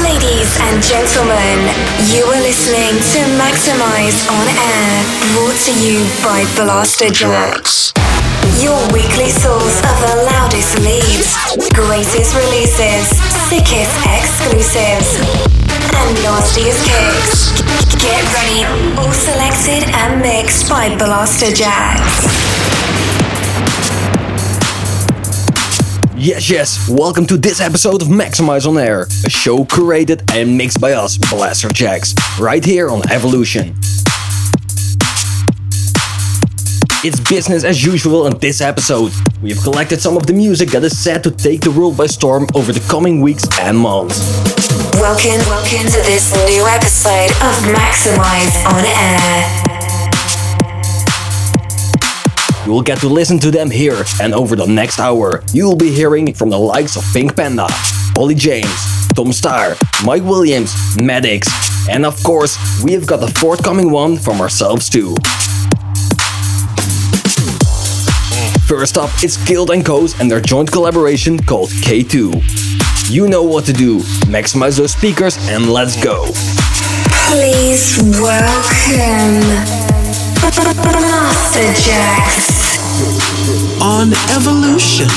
Ladies and gentlemen, you are listening to Maxximize on Air, brought to you by Blasterjaxx. Your weekly source of the loudest leads, greatest releases, sickest exclusives, and nastiest kicks. Get ready, all selected and mixed by Blasterjaxx. Yes, yes, welcome to this episode of Maxximize on Air, a show curated and mixed by us, Blasterjaxx, right here on Evolution. It's business as usual in this episode. We have collected some of the music that is set to take the world by storm over the coming weeks and months. Welcome, welcome to this new episode of Maxximize on Air. You will get to listen to them here, and over the next hour, you will be hearing from the likes of Pink Panda, Olly James, Tom Staar, Mike Williams, Maddix, and of course, we have got the forthcoming one from ourselves too. First up, it's Guild & Co's and their joint collaboration called K2. You know what to do, maximize those speakers and let's go. Please welcome Blasterjaxx on Evolution.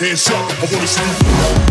Hands up, I wanna see you.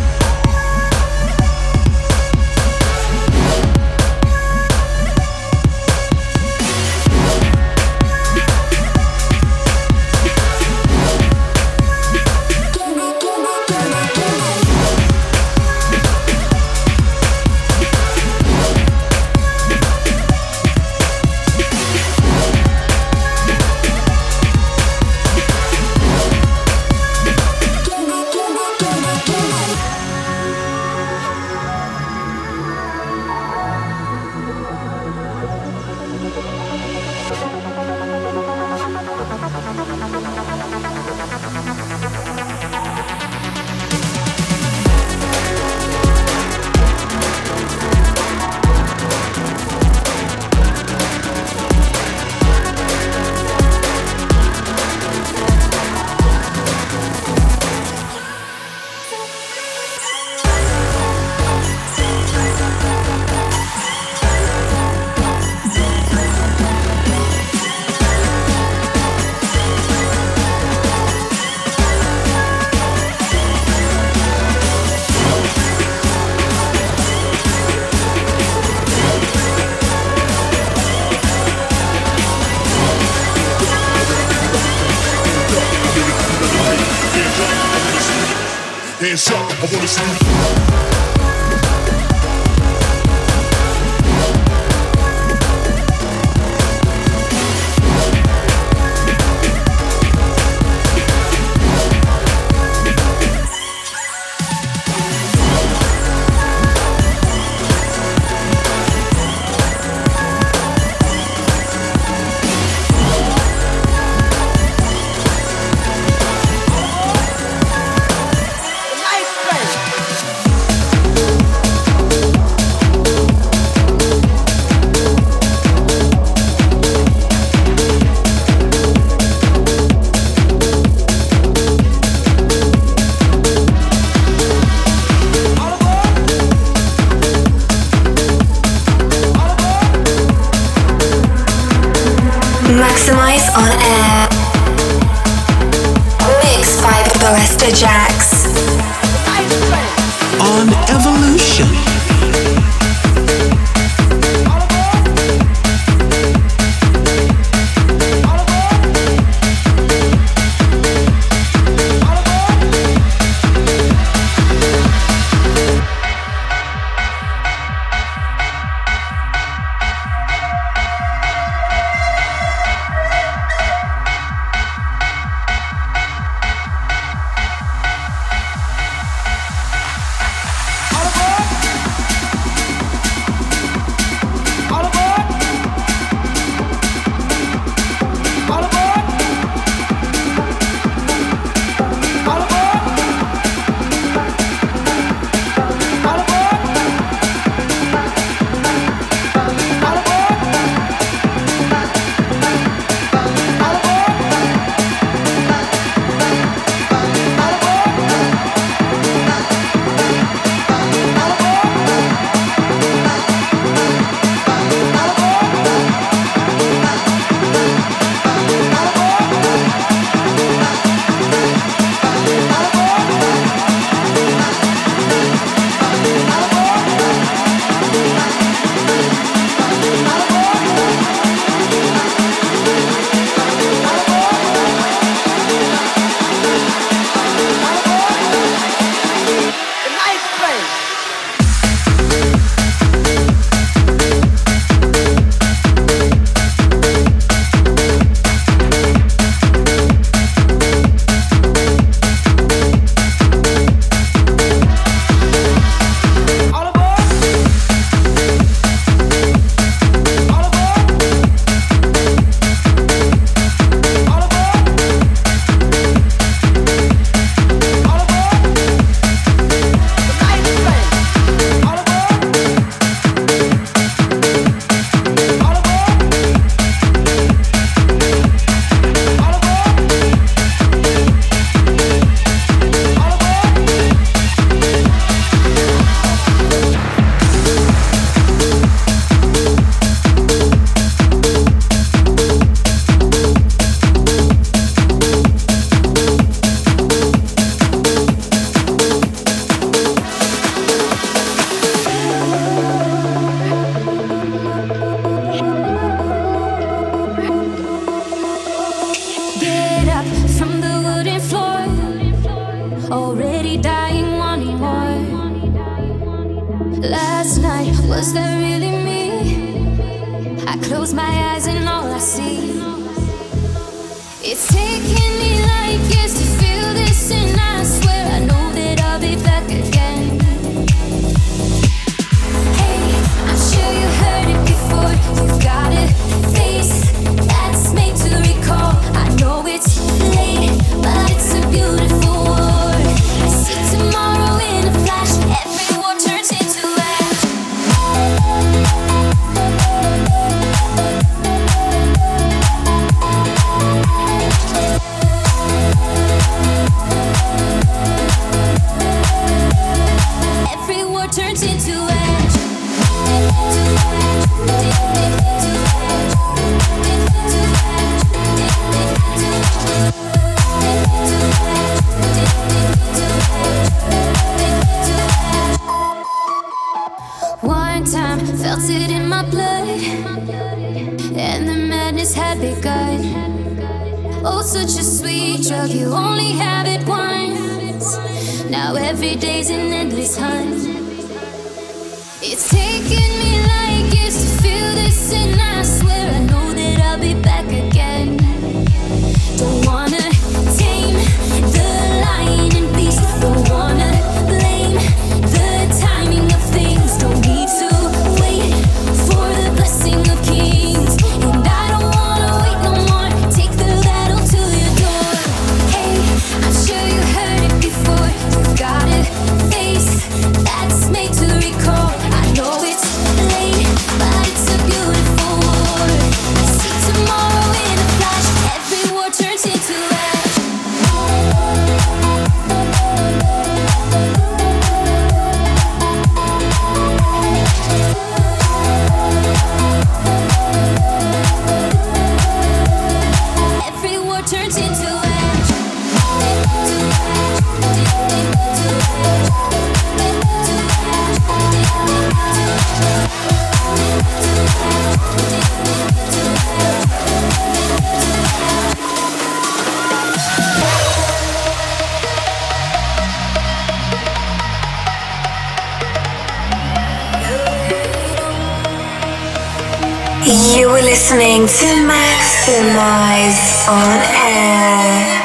Listening to Maxximize on air.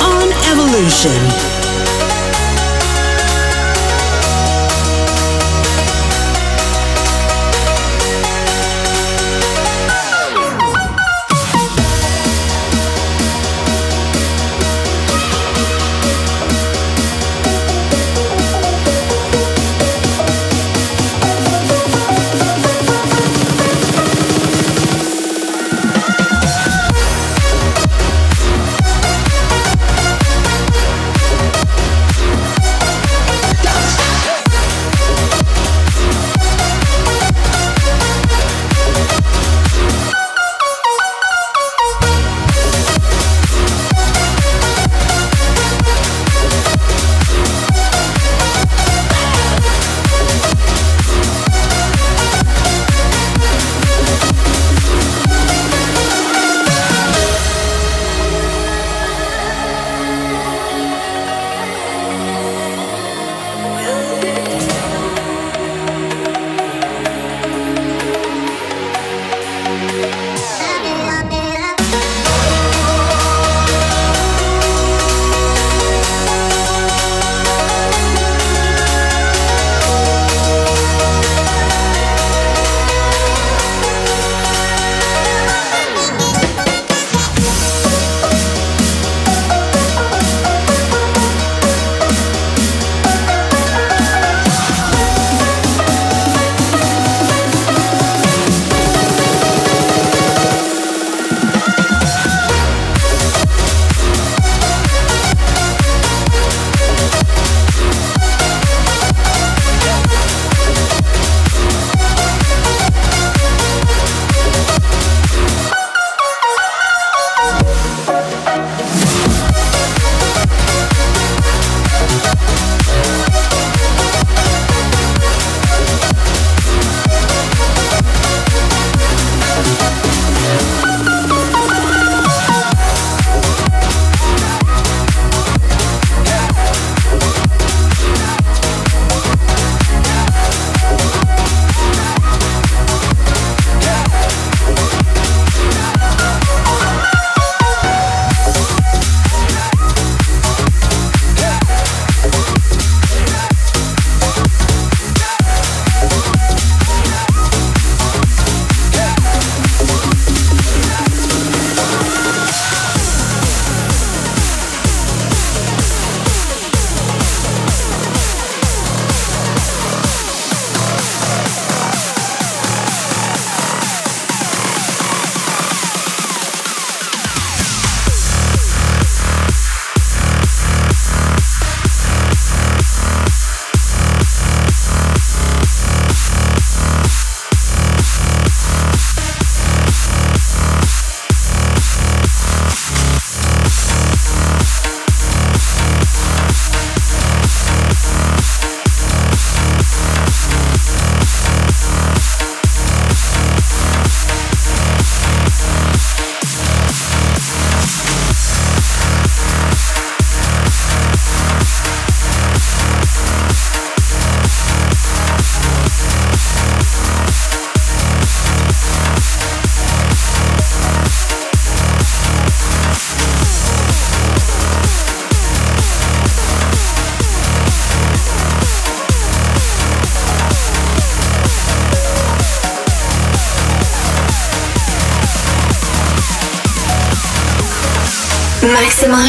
On Evolution.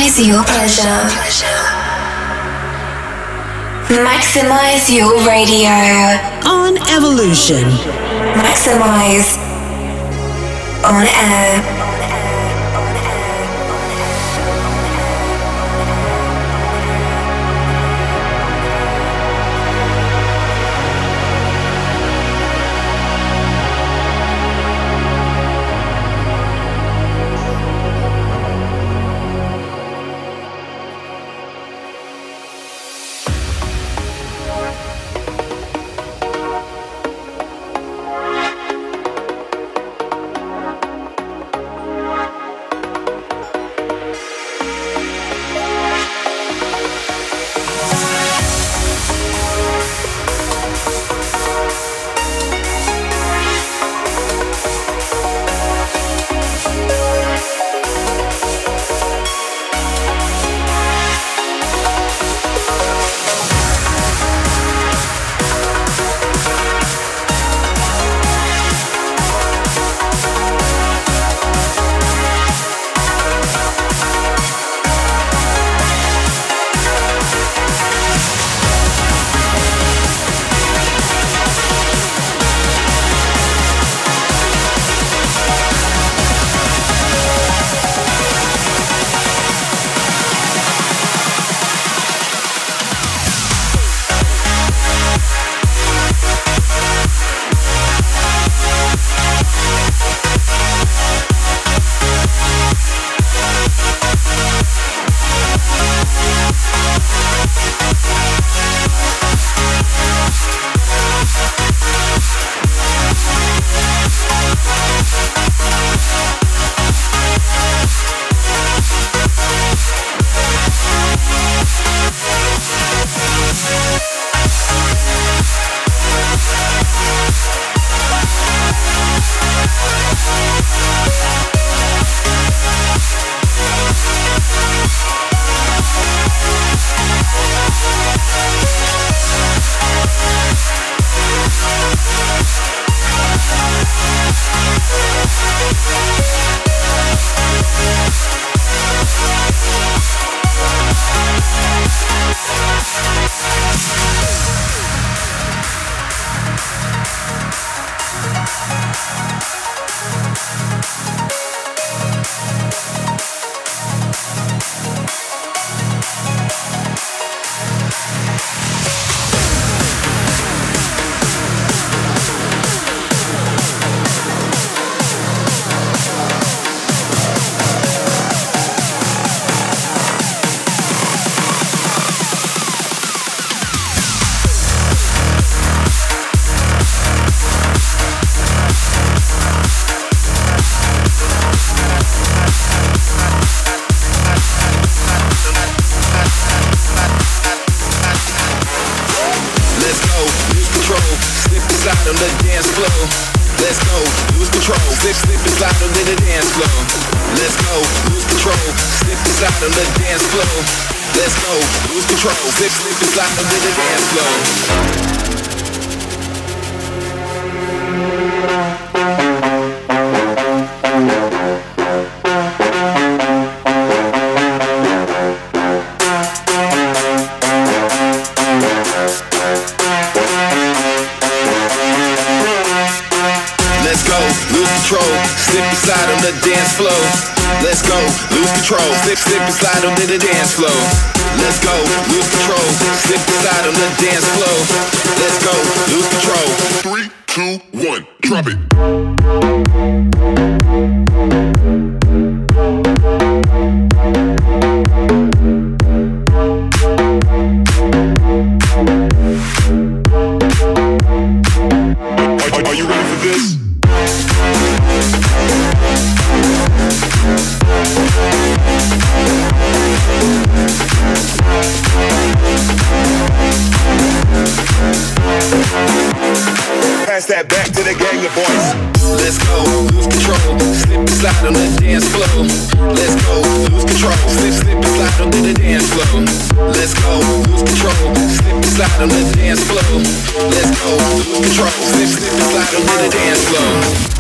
Maximize your pleasure. Maximize your radio. On Evolution. Maxximize on air. let's go. Lose control, slip, slip, and slide onto the dance floor.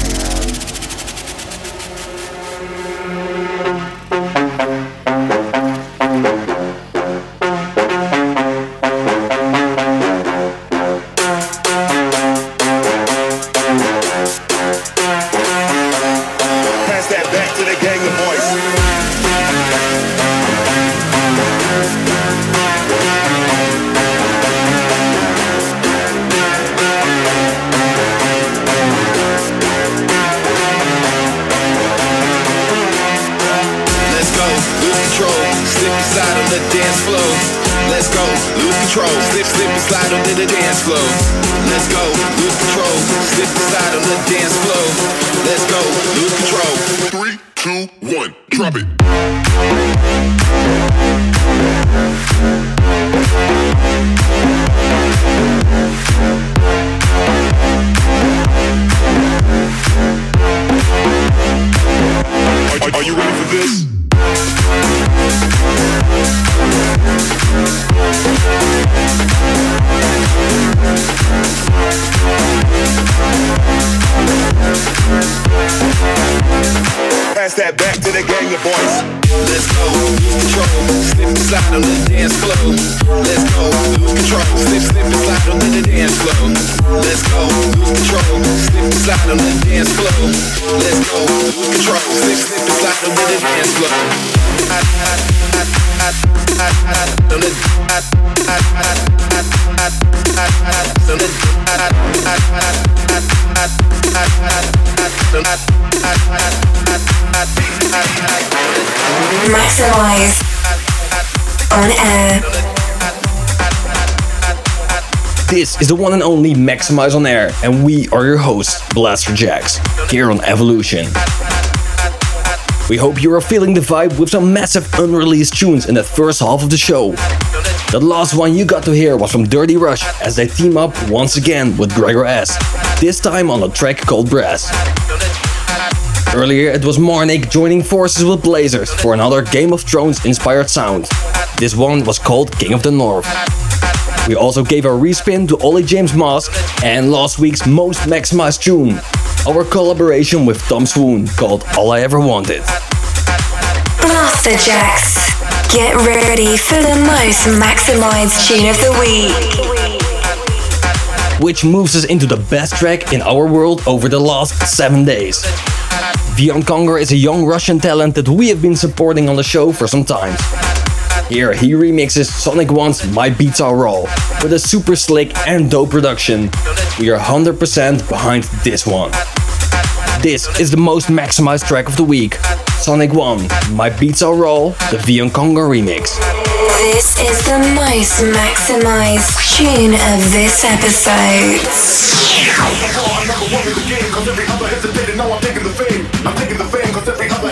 Maxximize on air. This is the one and only Maxximize on Air, and we are your hosts, Blasterjaxx, here on Evolution. We hope you are feeling the vibe with some massive unreleased tunes in the first half of the show. The last one you got to hear was from Dirty Rush as they team up once again with Gregor Es, this time on a track called Brass. Earlier it was Marnik joining forces with Blazers for another Game of Thrones inspired sound. This one was called King of the North. We also gave a respin to Olly James Mask and last week's most maximized tune, our collaboration with Tom Swoon called All I Ever Wanted. Blasterjaxx. Get ready for the most maximized tune of the week. Which moves us into the best track in our world over the last seven days. Vion Konger is a young Russian talent that we have been supporting on the show for some time. Here he remixes Sonic One's My Beats Are Raw with a super slick and dope production. We are 100% behind this one. This is the most maximized track of the week. Sonic One, My Beats Are Raw, the Vion Konger remix. This is the most maximized tune of this episode. I'm taking the fame cause every other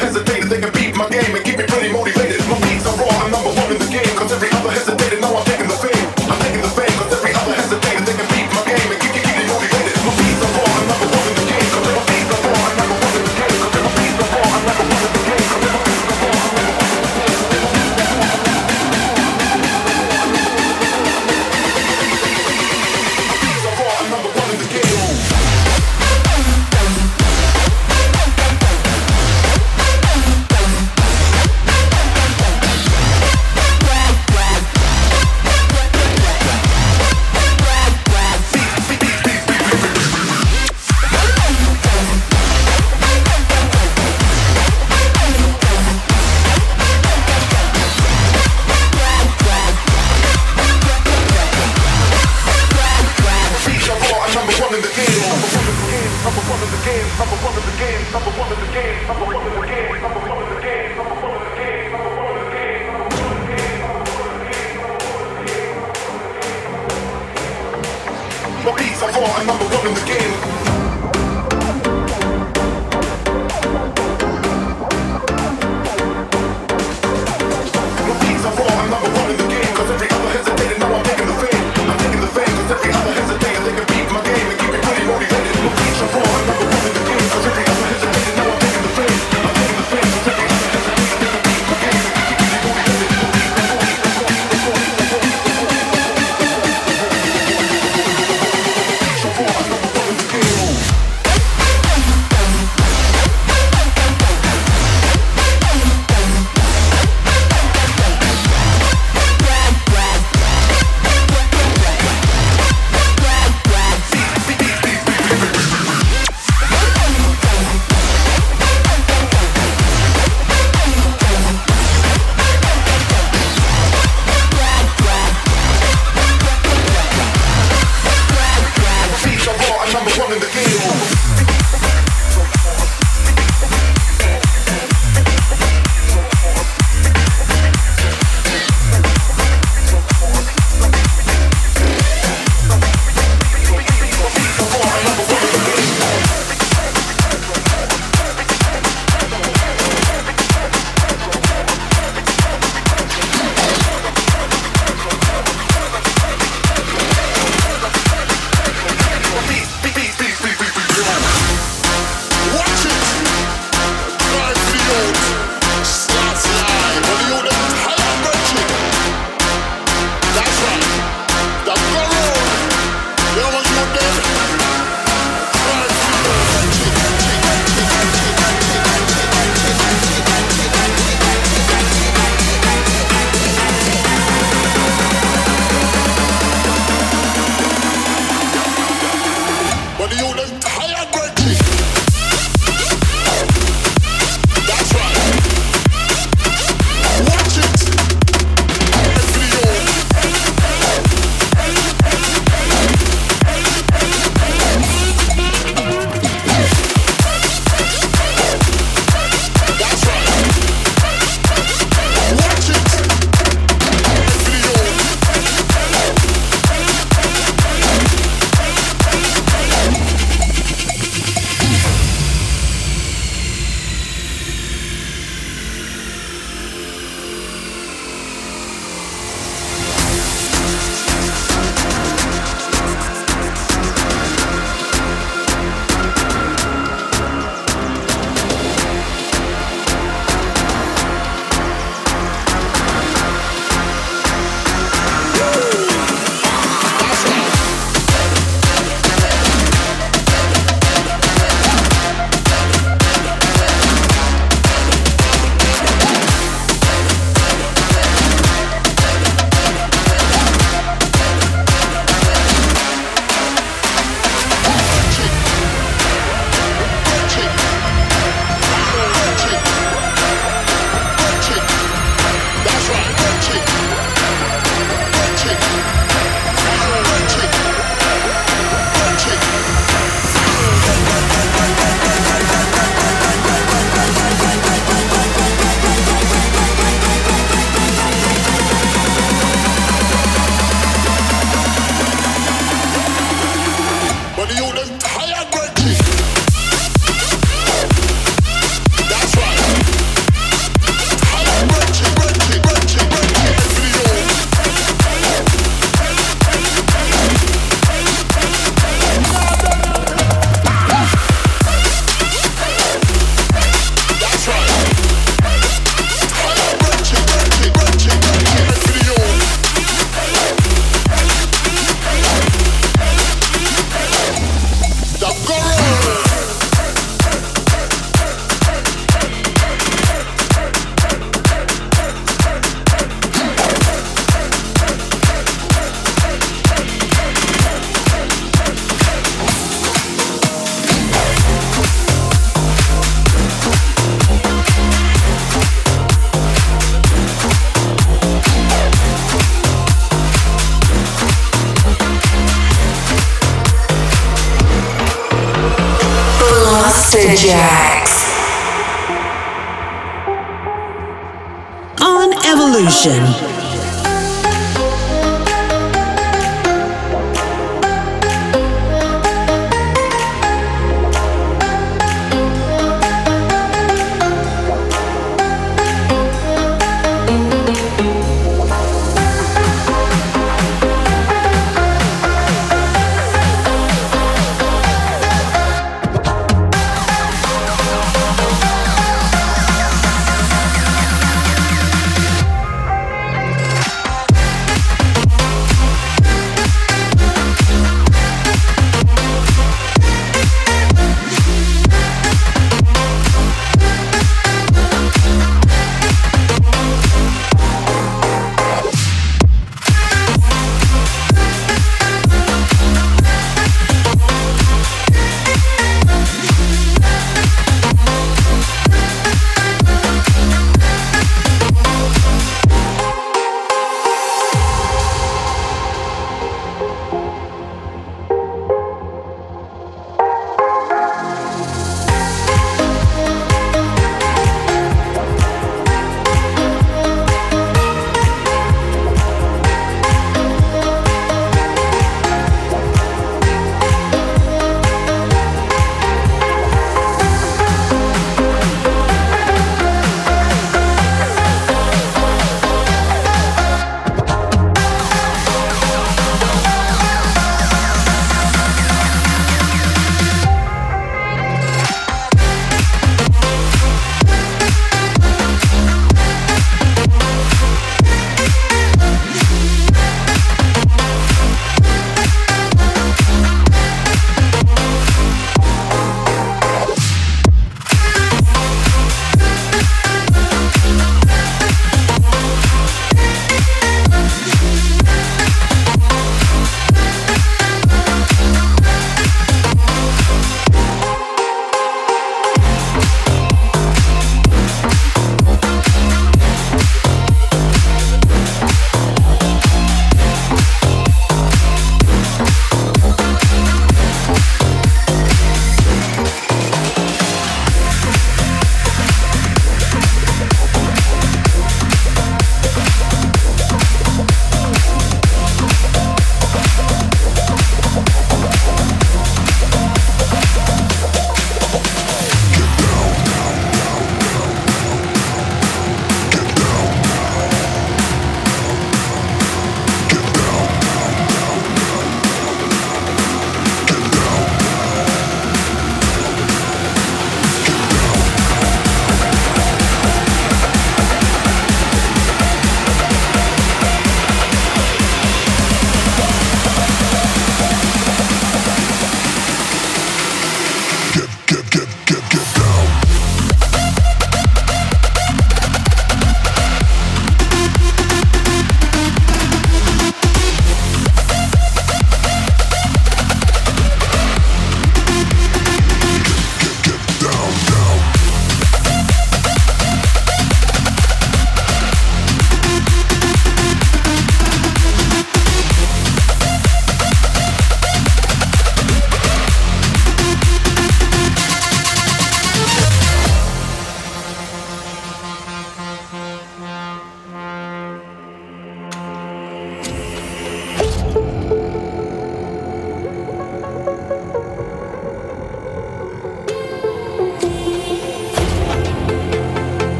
Evolution.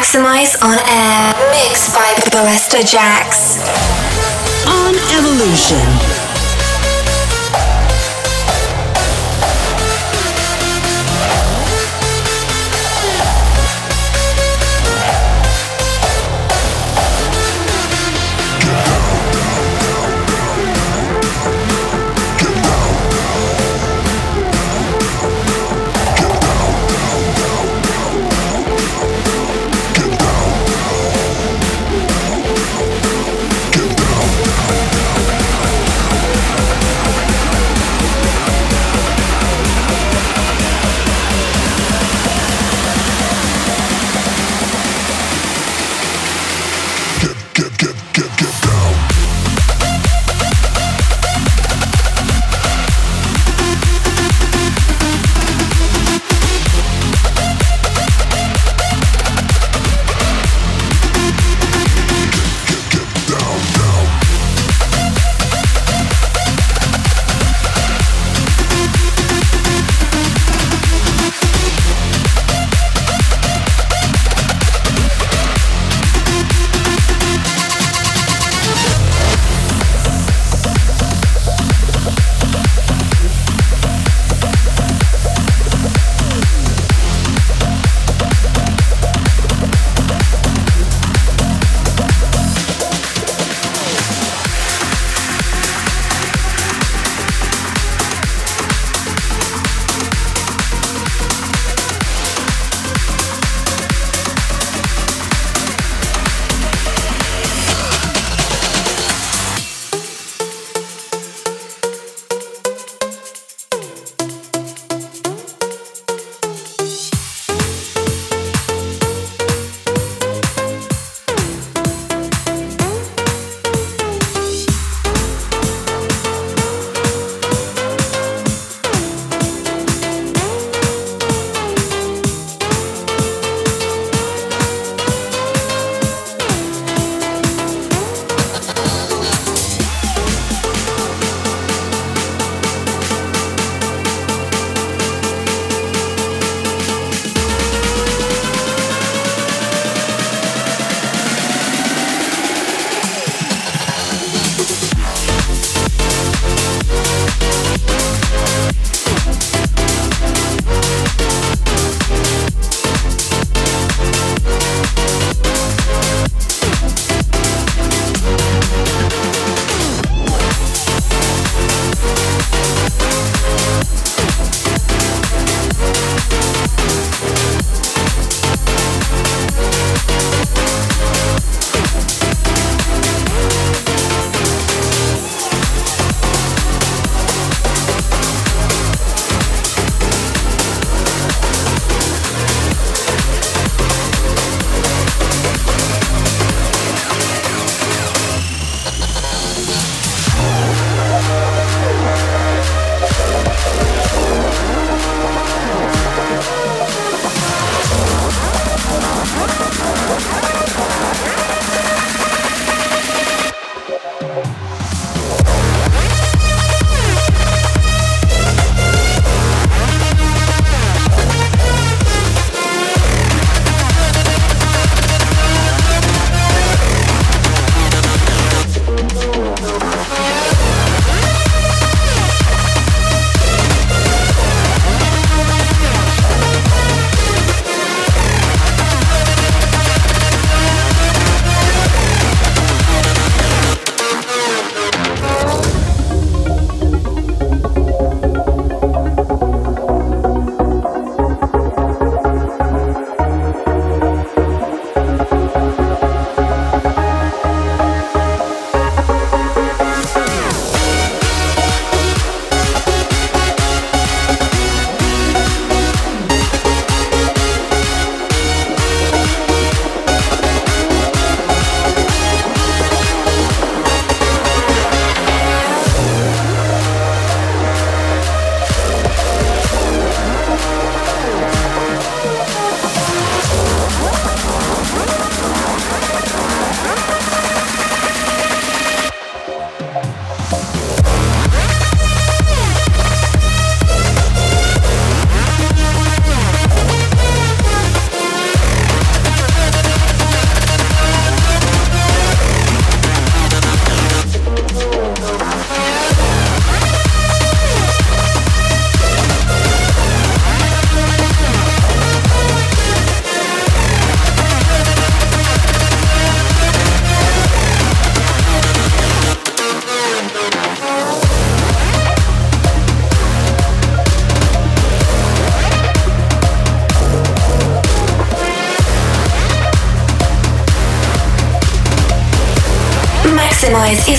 Maxximize on air, mixed by Blasterjaxx. On Evolution.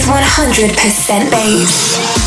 100% bass.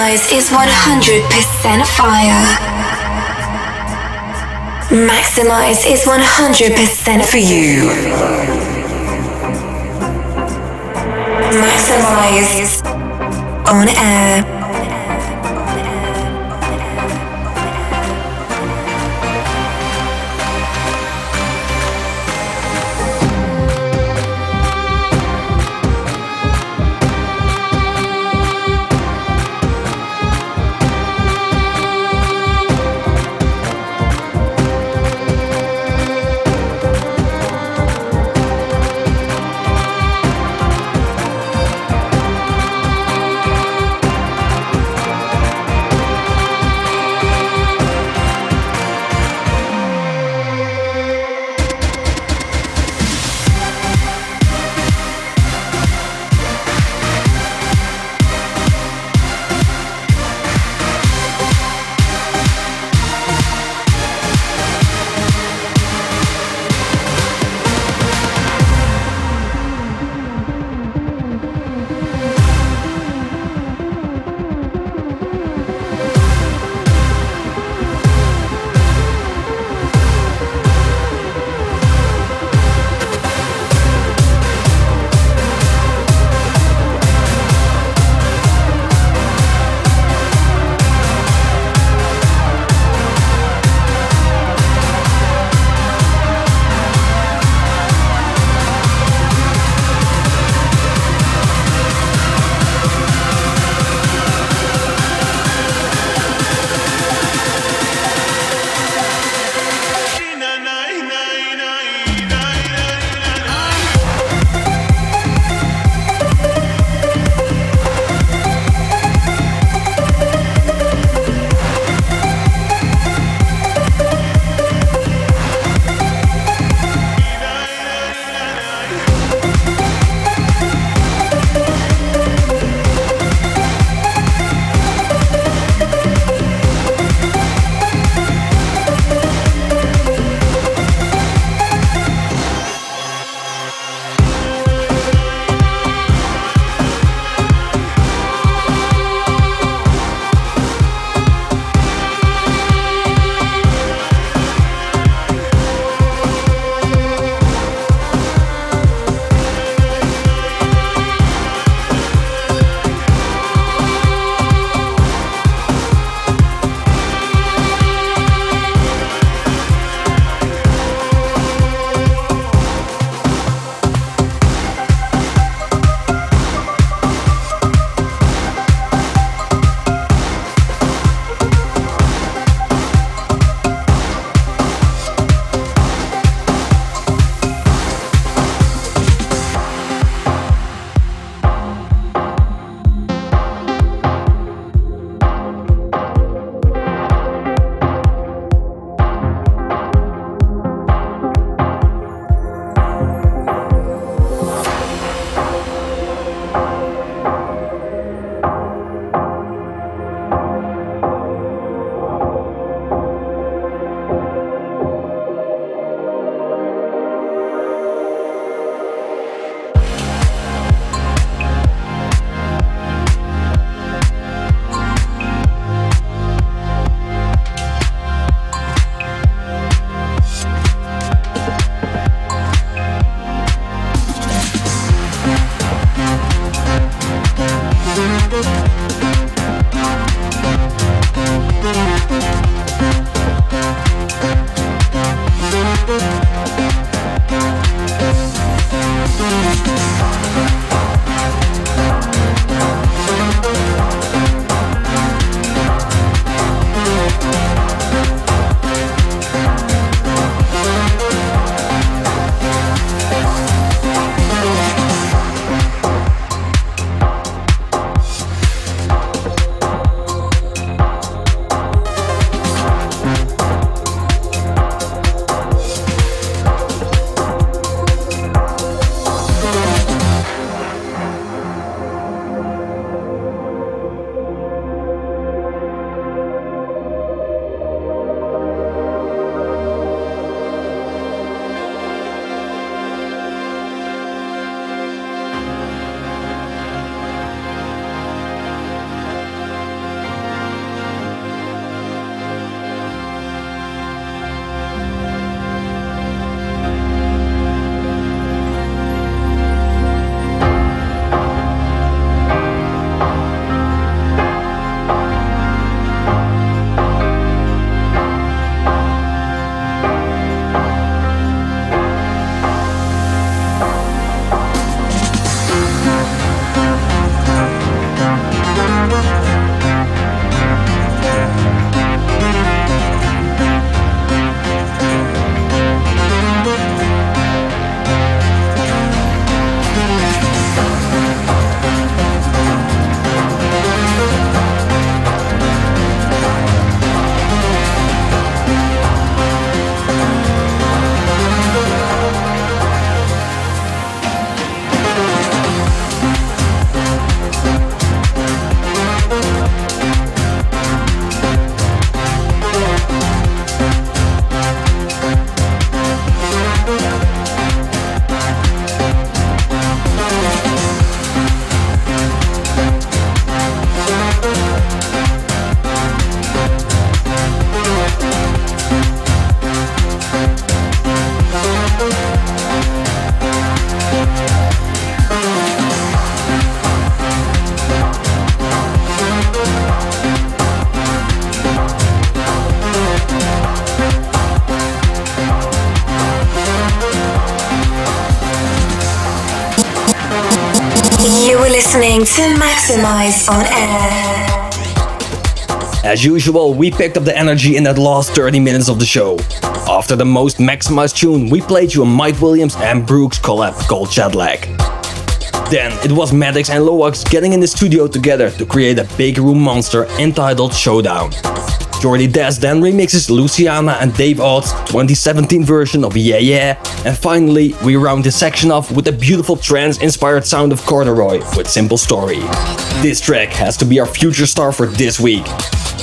Sunrise is 100% fire. Maxximize is 100% for you. Maxximize on air. Listening to Maxximize on Air. As usual, we picked up the energy in that last 30 minutes of the show. After the most maximized tune, we played you a Mike Williams and Brooks collab called Jetlag. Then it was Maddix and Loax getting in the studio together to create a big room monster entitled Showdown. Jordy Dazz then remixes Luciana and Dave Audé's 2017 version of Yeah Yeah, and finally we round this section off with the beautiful trance-inspired sound of Corderoy with Simple Story. This track has to be our future star for this week.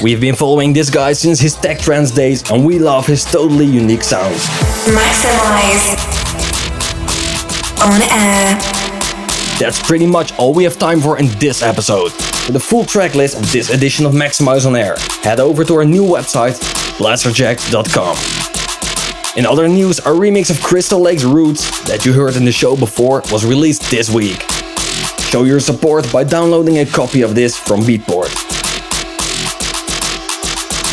We've been following this guy since his tech trance days and we love his totally unique sound. Maxximize on Air. That's pretty much all we have time for in this episode. For the full track list of this edition of Maxximize on Air, head over to our new website, blasterjaxx.com. In other news, our remix of Crystal Lake's Roots that you heard in the show before was released this week. Show your support by downloading a copy of this from Beatport.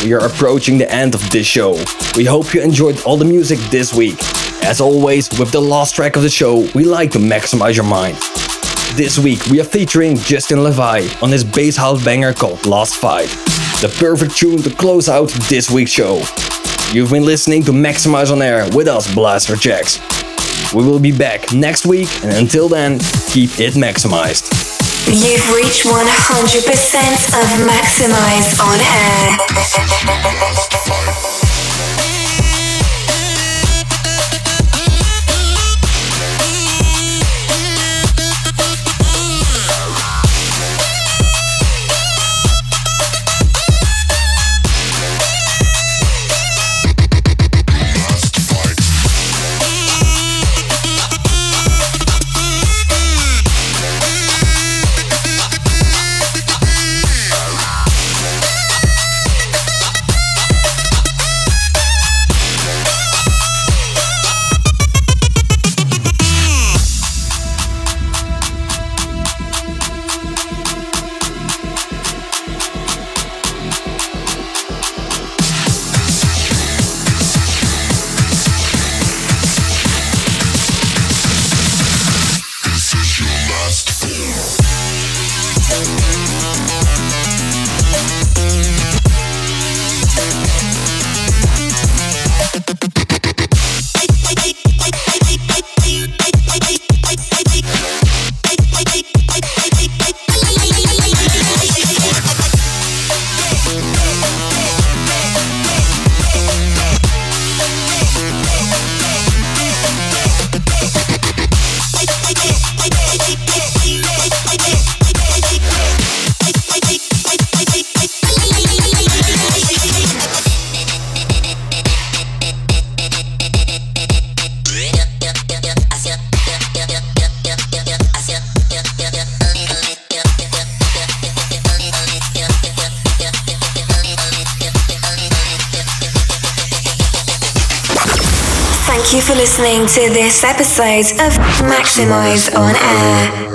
We are approaching the end of this show. We hope you enjoyed all the music this week. As always, with the last track of the show, we like to maximize your mind. This week we are featuring Justin Levi on his bass house banger called Last Fight, the perfect tune to close out this week's show. You've been listening to Maxximize on Air with us, Blasterjaxx. We will be back next week, and until then, keep it maximized. You've reached 100% of Maxximize on Air. Episode of Maxximize on Air.